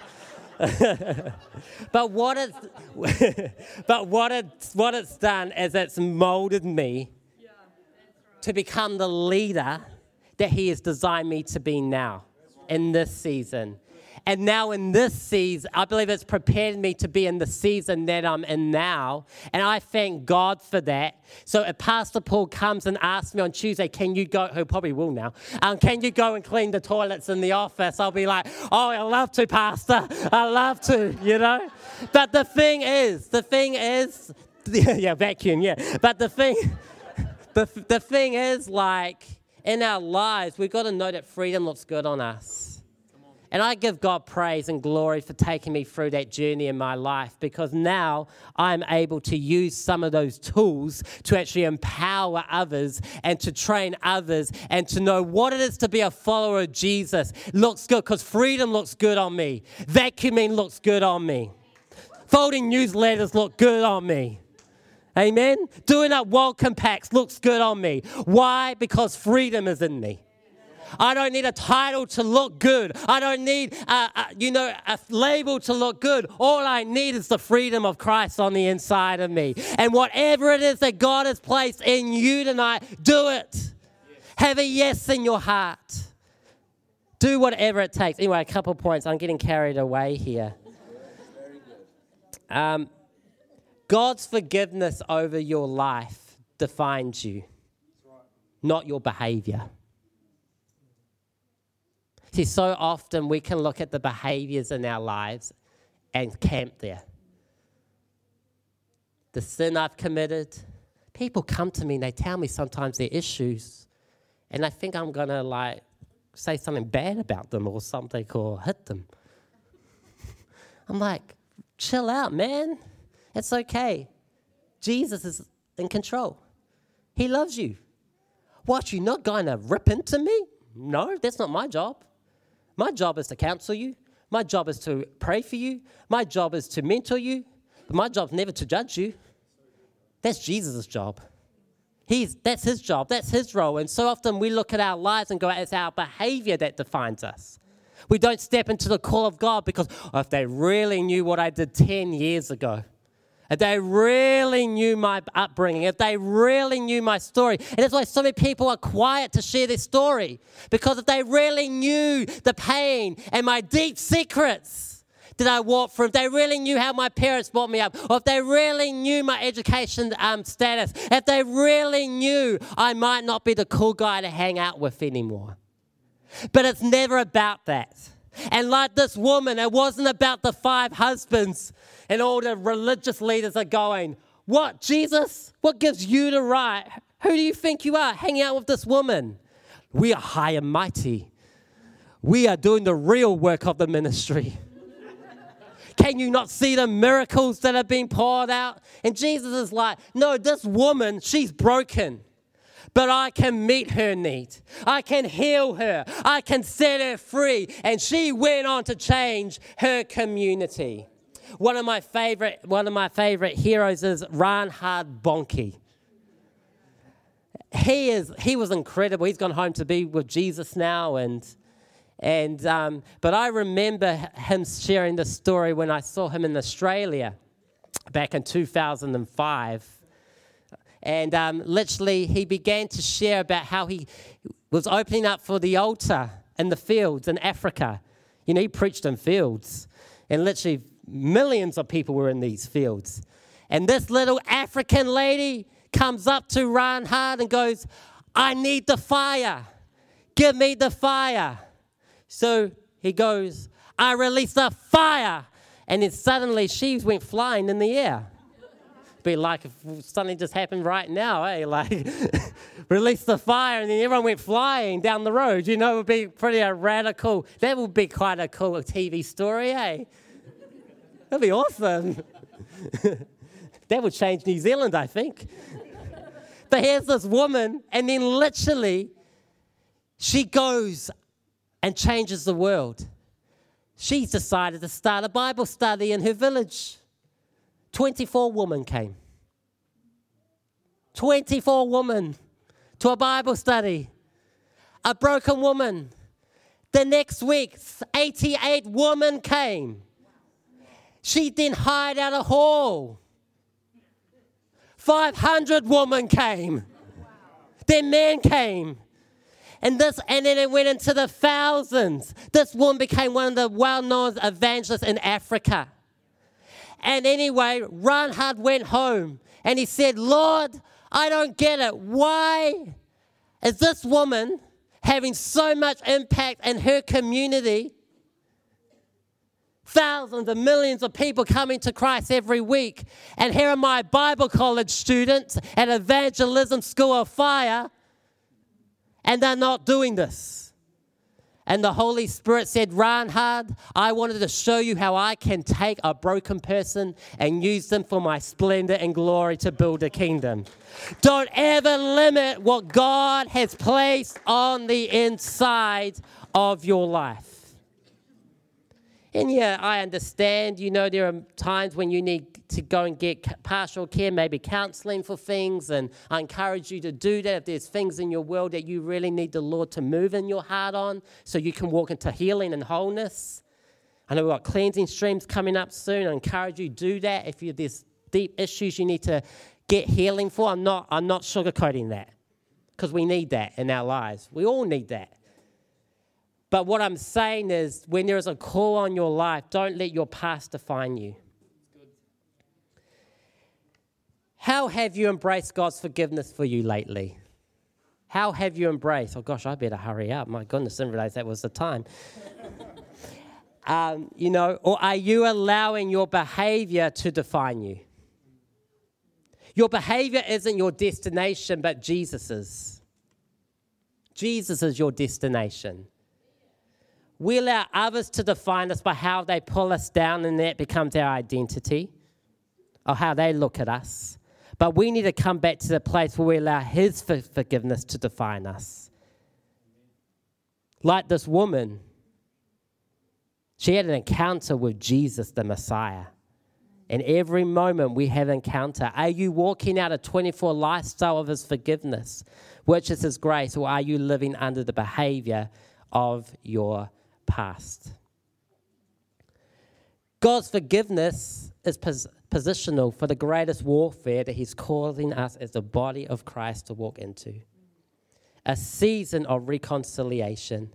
but what it's, but what it's, what it's done is it's molded me yeah, right. to become the leader that He has designed me to be now in this season. And now in this season, I believe it's prepared me to be in the season that I'm in now. And I thank God for that. So if Pastor Paul comes and asks me on Tuesday, can you go, who probably will now, um, can you go and clean the toilets in the office? I'll be like, oh, I love to, Pastor. I love to, you know? But the thing is, the thing is, yeah, vacuum, yeah. But the thing, the, the thing is, like, in our lives, we've got to know that freedom looks good on us And I give God praise and glory for taking me through that journey in my life because now I'm able to use some of those tools to actually empower others and to train others and to know what it is to be a follower of Jesus. Looks good because freedom looks good on me, vacuuming looks good on me, folding newsletters look good on me. Amen. Doing up welcome packs looks good on me. Why? Because freedom is in me. I don't need a title to look good. I don't need, a, a, you know, a label to look good. All I need is the freedom of Christ on the inside of me. And whatever it is that God has placed in you tonight, do it. Have a yes in your heart. Do whatever it takes. Anyway, a couple points. I'm getting carried away here. Um, God's forgiveness over your life defines you, not your behavior. See, so often we can look at the behaviors in our lives and camp there. The sin I've committed, people come to me and they tell me sometimes their issues, and I think I'm gonna like say something bad about them or something or hit them. I'm like, chill out, man. It's okay. Jesus is in control. He loves you. What, you not going to rip into me? No, that's not my job. My job is to counsel you. My job is to pray for you. My job is to mentor you. But my job is never to judge you. That's Jesus' job. He's, that's his job. That's his role. And so often we look at our lives and go, it's our behavior that defines us. We don't step into the call of God because oh, if they really knew what I did 10 years ago, if they really knew my upbringing, if they really knew my story. And that's why so many people are quiet to share their story. Because if they really knew the pain and my deep secrets that I walked through, if they really knew how my parents brought me up, or if they really knew my education um, status, if they really knew I might not be the cool guy to hang out with anymore. But it's never about that. And like this woman, it wasn't about the five husbands and all the religious leaders are going, What, Jesus? What gives you the right? Who do you think you are hanging out with this woman? We are high and mighty. We are doing the real work of the ministry. Can you not see the miracles that are being poured out? And Jesus is like, No, this woman, she's broken but I can meet her need. I can heal her. I can set her free. And she went on to change her community. One of my favorite, one of my favorite heroes is Reinhard Bonnke. He is, he was incredible. He's gone home to be with Jesus now, and and um, but I remember him sharing the story when I saw him in Australia back in 2005. And um, literally, he began to share about how he was opening up for the altar in the fields in Africa. You know, he preached in fields. And literally, millions of people were in these fields. And this little African lady comes up to Reinhard and goes, I need the fire. Give me the fire. So he goes, I release the fire. And then suddenly she went flying in the air. Be like if something just happened right now, eh? Like release the fire and then everyone went flying down the road. You know, it would be pretty a radical. That would be quite a cool TV story, eh? That'd be awesome. that would change New Zealand, I think. but here's this woman, and then literally, she goes and changes the world. She's decided to start a Bible study in her village. 24 women came. 24 women to a Bible study. A broken woman. The next week, 88 women came. She didn't hide out a hall. 500 women came. Then men came. And this, and then it went into the thousands. This woman became one of the well-known evangelists in Africa. And anyway, Reinhard went home and he said, Lord, I don't get it. Why is this woman having so much impact in her community thousands and millions of people coming to Christ every week. And here are my Bible college students at Evangelism School of Fire, and they're not doing this. And the Holy Spirit said, Reinhard, I wanted to show you how I can take a broken person and use them for my splendor and glory to build a kingdom. Don't ever limit what God has placed on the inside of your life. And yeah, I understand, you know, there are times when you need to go and get partial care, maybe counseling for things, and I encourage you to do that if there's things in your world that you really need the Lord to move in your heart on so you can walk into healing and wholeness. I know we've got cleansing streams coming up soon. I encourage you to do that if you, there's deep issues you need to get healing for. I'm not, I'm not sugarcoating that because we need that in our lives. We all need that. But what I'm saying is, when there is a call on your life, don't let your past define you. How have you embraced God's forgiveness for you lately? How have you embraced? Oh gosh, I better hurry up. My goodness, didn't realize that was the time. um, you know, or are you allowing your behavior to define you? Your behavior isn't your destination, but Jesus's. Jesus is your destination. We allow others to define us by how they pull us down, and that becomes our identity or how they look at us. But we need to come back to the place where we allow His forgiveness to define us. Like this woman, she had an encounter with Jesus, the Messiah. And every moment we have encounter, are you walking out a 24 lifestyle of His forgiveness, which is His grace, or are you living under the behavior of your past. God's forgiveness is pos- positional for the greatest warfare that He's causing us as the body of Christ to walk into a season of reconciliation,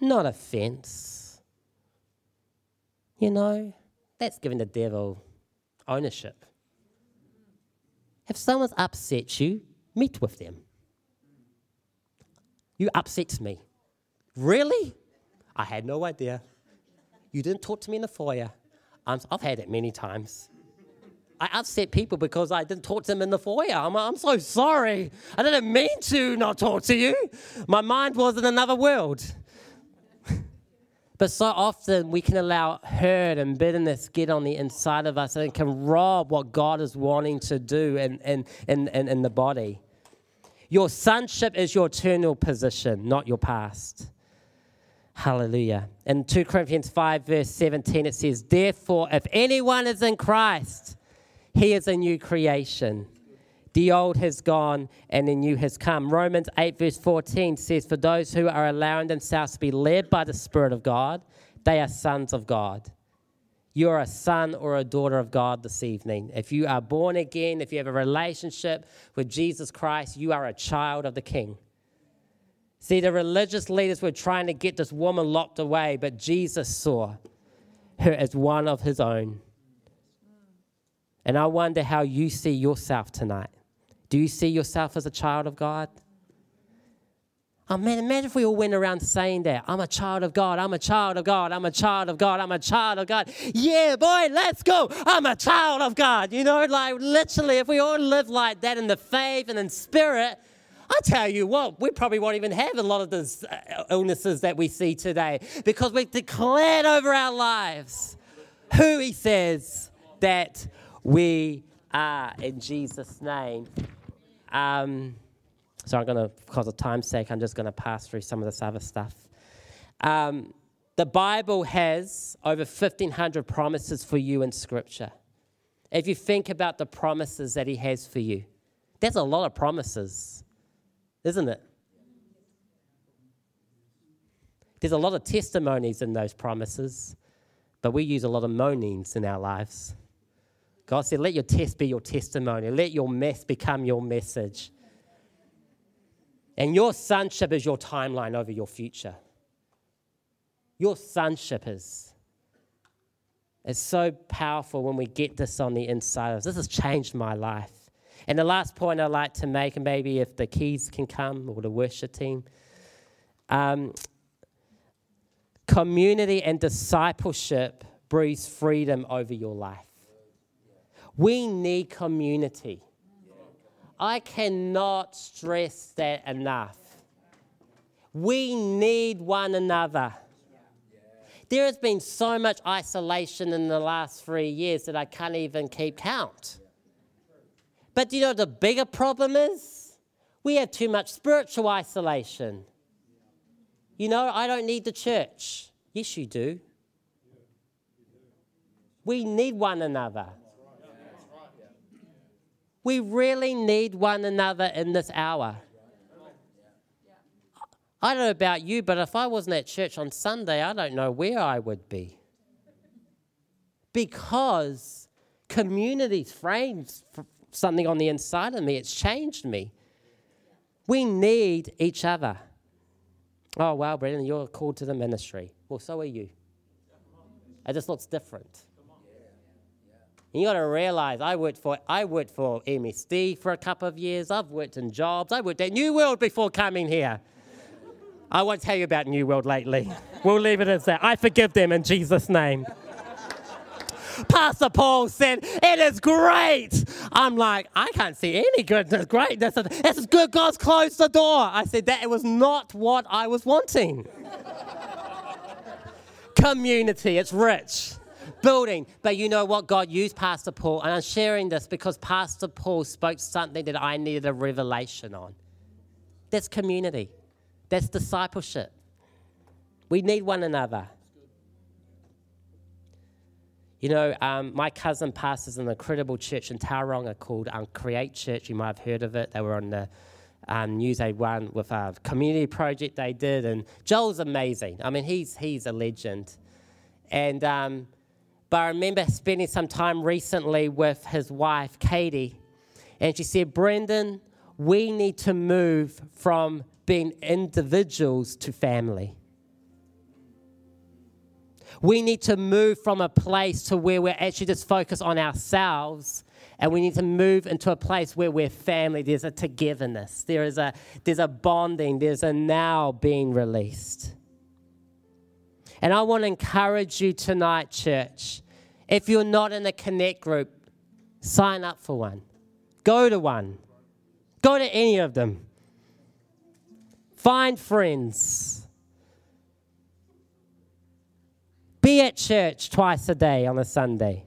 not offense. You know, that's giving the devil ownership. If someone's upset you, meet with them. You upset me. Really? I had no idea. You didn't talk to me in the foyer. i have had it many times. I upset people because I didn't talk to them in the foyer. I'm, I'm so sorry. I didn't mean to not talk to you. My mind was in another world. but so often we can allow hurt and bitterness get on the inside of us and it can rob what God is wanting to do in, in, in, in, in the body. Your sonship is your eternal position, not your past. Hallelujah. In 2 Corinthians 5, verse 17, it says, Therefore, if anyone is in Christ, he is a new creation. The old has gone and the new has come. Romans 8, verse 14 says, For those who are allowing themselves to be led by the Spirit of God, they are sons of God. You are a son or a daughter of God this evening. If you are born again, if you have a relationship with Jesus Christ, you are a child of the King. See, the religious leaders were trying to get this woman locked away, but Jesus saw her as one of his own. And I wonder how you see yourself tonight. Do you see yourself as a child of God? Oh man, imagine if we all went around saying that. I'm a child of God, I'm a child of God, I'm a child of God, I'm a child of God. Yeah, boy, let's go. I'm a child of God. You know, like literally, if we all live like that in the faith and in spirit, I tell you what, we probably won't even have a lot of those uh, illnesses that we see today because we've declared over our lives who He says that we are in Jesus' name. Um, so I'm going to, because of time's sake, I'm just going to pass through some of this other stuff. Um, the Bible has over 1,500 promises for you in Scripture. If you think about the promises that He has for you, there's a lot of promises isn't it? There's a lot of testimonies in those promises, but we use a lot of moanings in our lives. God said, Let your test be your testimony, let your mess become your message. And your sonship is your timeline over your future. Your sonship is. It's so powerful when we get this on the inside of us. This has changed my life. And the last point I'd like to make, and maybe if the keys can come or the worship team, um, community and discipleship breathes freedom over your life. We need community. I cannot stress that enough. We need one another. There has been so much isolation in the last three years that I can't even keep count. But do you know what the bigger problem is? We have too much spiritual isolation. You know, I don't need the church. Yes, you do. We need one another. We really need one another in this hour. I don't know about you, but if I wasn't at church on Sunday, I don't know where I would be. Because community's framed something on the inside of me, it's changed me. We need each other. Oh, wow, Brendon, you're called to the ministry. Well, so are you. It just looks different. And you got to realize I worked for I worked for MSD for a couple of years. I've worked in jobs. I worked at New World before coming here. I won't tell you about New World lately. We'll leave it as that. I forgive them in Jesus' name. Pastor Paul said, It is great. I'm like, I can't see any goodness. Great. This is, this is good. God's closed the door. I said, That it was not what I was wanting. Community, it's rich. Building. But you know what? God used Pastor Paul, and I'm sharing this because Pastor Paul spoke something that I needed a revelation on. That's community. That's discipleship. We need one another. You know, um, my cousin pastors an incredible church in Tauranga called um, Create Church. You might have heard of it. They were on the um, News 1 with a community project they did. And Joel's amazing. I mean, he's, he's a legend. And, um, but I remember spending some time recently with his wife, Katie. And she said, Brendon, we need to move from being individuals to family. We need to move from a place to where we're actually just focused on ourselves and we need to move into a place where we're family. There's a togetherness, there is a, there's a bonding, there's a now being released. And I want to encourage you tonight, church. If you're not in a connect group, sign up for one. Go to one. Go to any of them. Find friends. Be at church twice a day on a Sunday.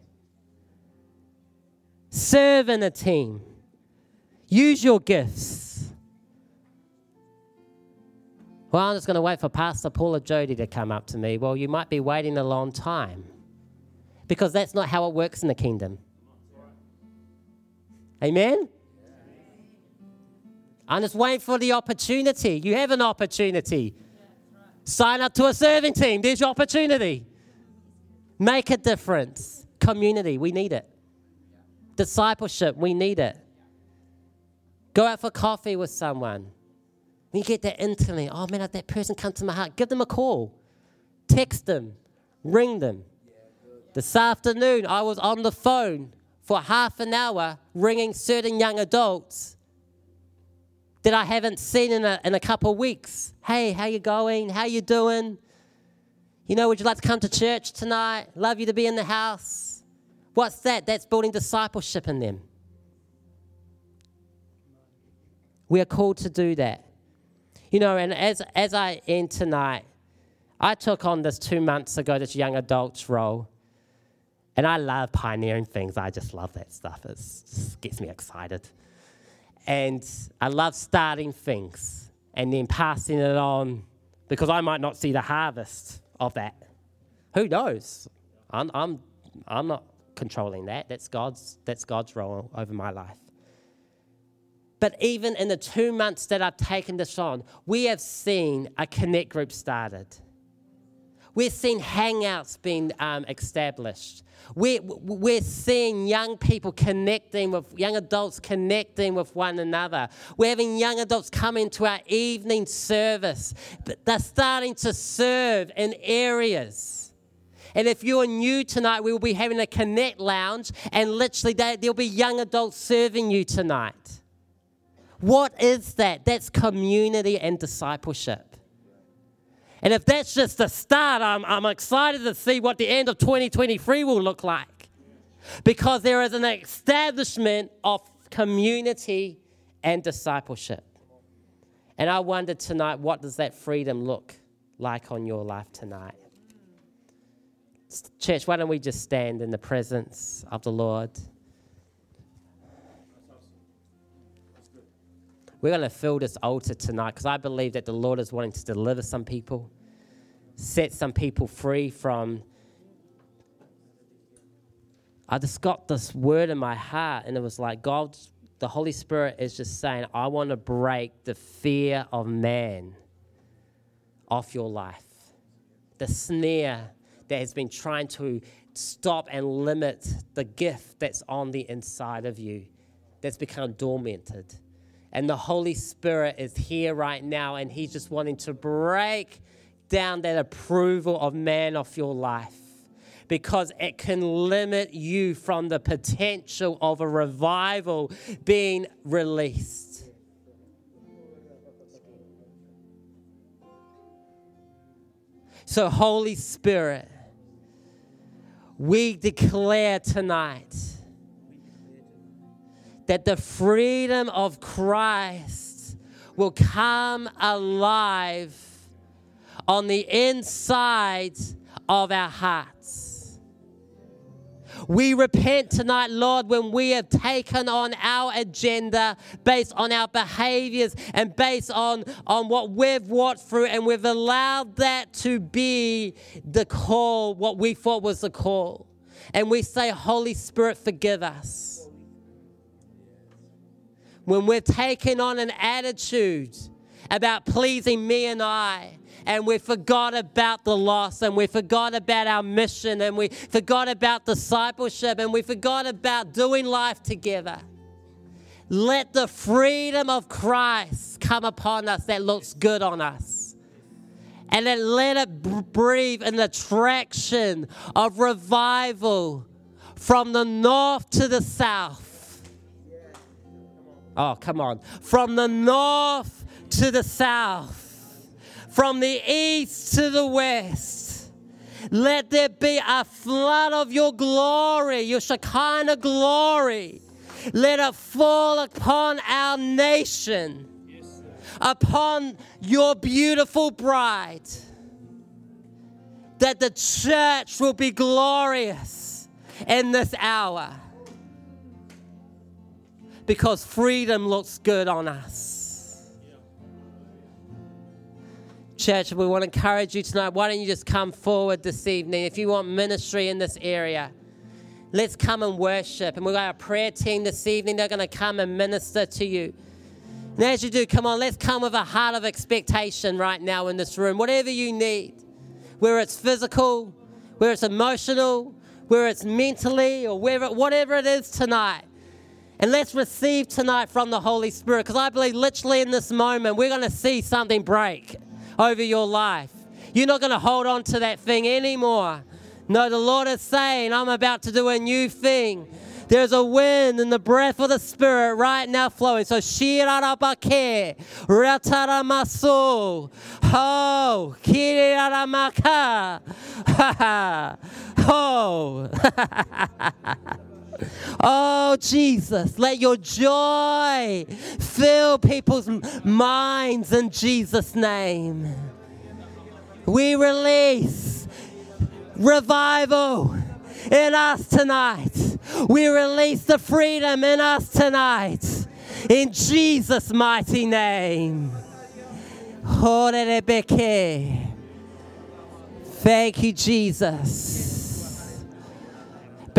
Serve in a team. Use your gifts. Well, I'm just going to wait for Pastor Paula Jody to come up to me. Well, you might be waiting a long time because that's not how it works in the kingdom. Amen? I'm just waiting for the opportunity. You have an opportunity. Sign up to a serving team. There's your opportunity. Make a difference. Community, we need it. Discipleship, we need it. Go out for coffee with someone. When you get that instantly, oh man, that person come to my heart, give them a call. Text them. Ring them. This afternoon, I was on the phone for half an hour ringing certain young adults that I haven't seen in a, in a couple of weeks. Hey, how you going? How you doing? You know, would you like to come to church tonight? Love you to be in the house. What's that? That's building discipleship in them. We are called to do that. You know, and as, as I end tonight, I took on this two months ago, this young adults role. And I love pioneering things. I just love that stuff. It gets me excited. And I love starting things and then passing it on because I might not see the harvest of that. Who knows? I'm, I'm, I'm not controlling that. That's God's, that's God's role over my life. But even in the two months that I've taken this on, we have seen a connect group started. We're seeing hangouts being um, established. We're, we're seeing young people connecting with young adults connecting with one another. We're having young adults come into our evening service, but they're starting to serve in areas. And if you're new tonight, we will be having a connect lounge, and literally there'll be young adults serving you tonight. What is that? That's community and discipleship. And if that's just the start, I'm, I'm excited to see what the end of 2023 will look like. Because there is an establishment of community and discipleship. And I wonder tonight, what does that freedom look like on your life tonight? Church, why don't we just stand in the presence of the Lord? We're going to fill this altar tonight because I believe that the Lord is wanting to deliver some people, set some people free from. I just got this word in my heart, and it was like God, the Holy Spirit is just saying, I want to break the fear of man off your life, the snare that has been trying to stop and limit the gift that's on the inside of you, that's become dormanted. And the Holy Spirit is here right now, and He's just wanting to break down that approval of man off your life because it can limit you from the potential of a revival being released. So, Holy Spirit, we declare tonight that the freedom of Christ will come alive on the inside of our hearts. We repent tonight, Lord, when we have taken on our agenda based on our behaviors and based on, on what we've walked through, and we've allowed that to be the call, what we thought was the call. And we say, Holy Spirit, forgive us when we're taking on an attitude about pleasing me and I, and we forgot about the loss, and we forgot about our mission, and we forgot about discipleship, and we forgot about doing life together. Let the freedom of Christ come upon us that looks good on us. And then let it breathe an attraction of revival from the north to the south Oh, come on. From the north to the south, from the east to the west. Let there be a flood of your glory, your Shekinah glory. Let it fall upon our nation, upon your beautiful bride. That the church will be glorious in this hour because freedom looks good on us. Church, we want to encourage you tonight. Why don't you just come forward this evening? If you want ministry in this area, let's come and worship. And we've got a prayer team this evening. They're going to come and minister to you. And as you do, come on, let's come with a heart of expectation right now in this room. Whatever you need, whether it's physical, whether it's emotional, whether it's mentally, or wherever, whatever it is tonight. And let's receive tonight from the Holy Spirit because I believe literally in this moment we're going to see something break over your life. You're not going to hold on to that thing anymore. No, the Lord is saying, I'm about to do a new thing. There's a wind and the breath of the Spirit right now flowing. So, shirarabake, rataramasu, ho, kiriramaka, ha ha, ho. Oh, Jesus, let your joy fill people's minds in Jesus' name. We release revival in us tonight. We release the freedom in us tonight. In Jesus' mighty name. Thank you, Jesus.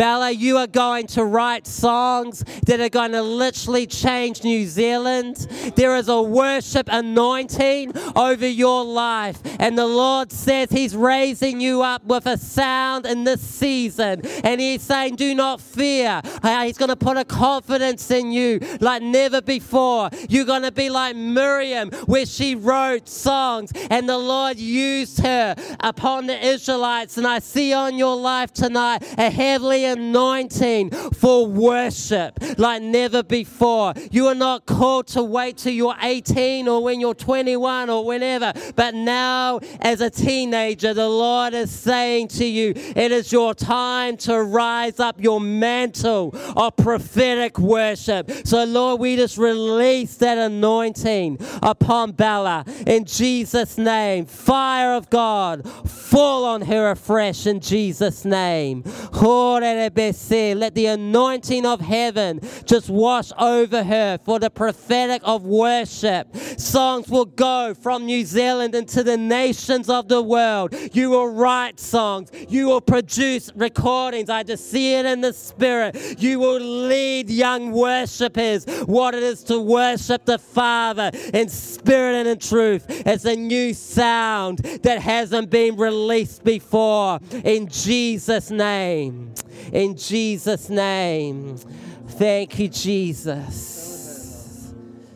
Bella, you are going to write songs that are going to literally change New Zealand. There is a worship anointing over your life. And the Lord says He's raising you up with a sound in this season. And He's saying, Do not fear. Uh, He's going to put a confidence in you like never before. You're going to be like Miriam, where she wrote songs and the Lord used her upon the Israelites. And I see on your life tonight a heavily anointing for worship like never before. You are not called to wait till you're 18 or when you're 21 or whenever, but now as a teenager, the Lord is saying to you, it is your time to rise up your mantle of prophetic worship. So, Lord, we just release that anointing upon Bella in Jesus' name. Fire of God, fall on her afresh in Jesus' name. Let the anointing of heaven just wash over her for the prophetic of worship. Songs will go from New Zealand into the nations of the world. You will write songs, you will produce recordings. I just see it in the spirit. You will lead young worshippers what it is to worship the Father in spirit and in truth. It's a new sound that hasn't been released before. In Jesus' name. In Jesus' name. Thank you, Jesus.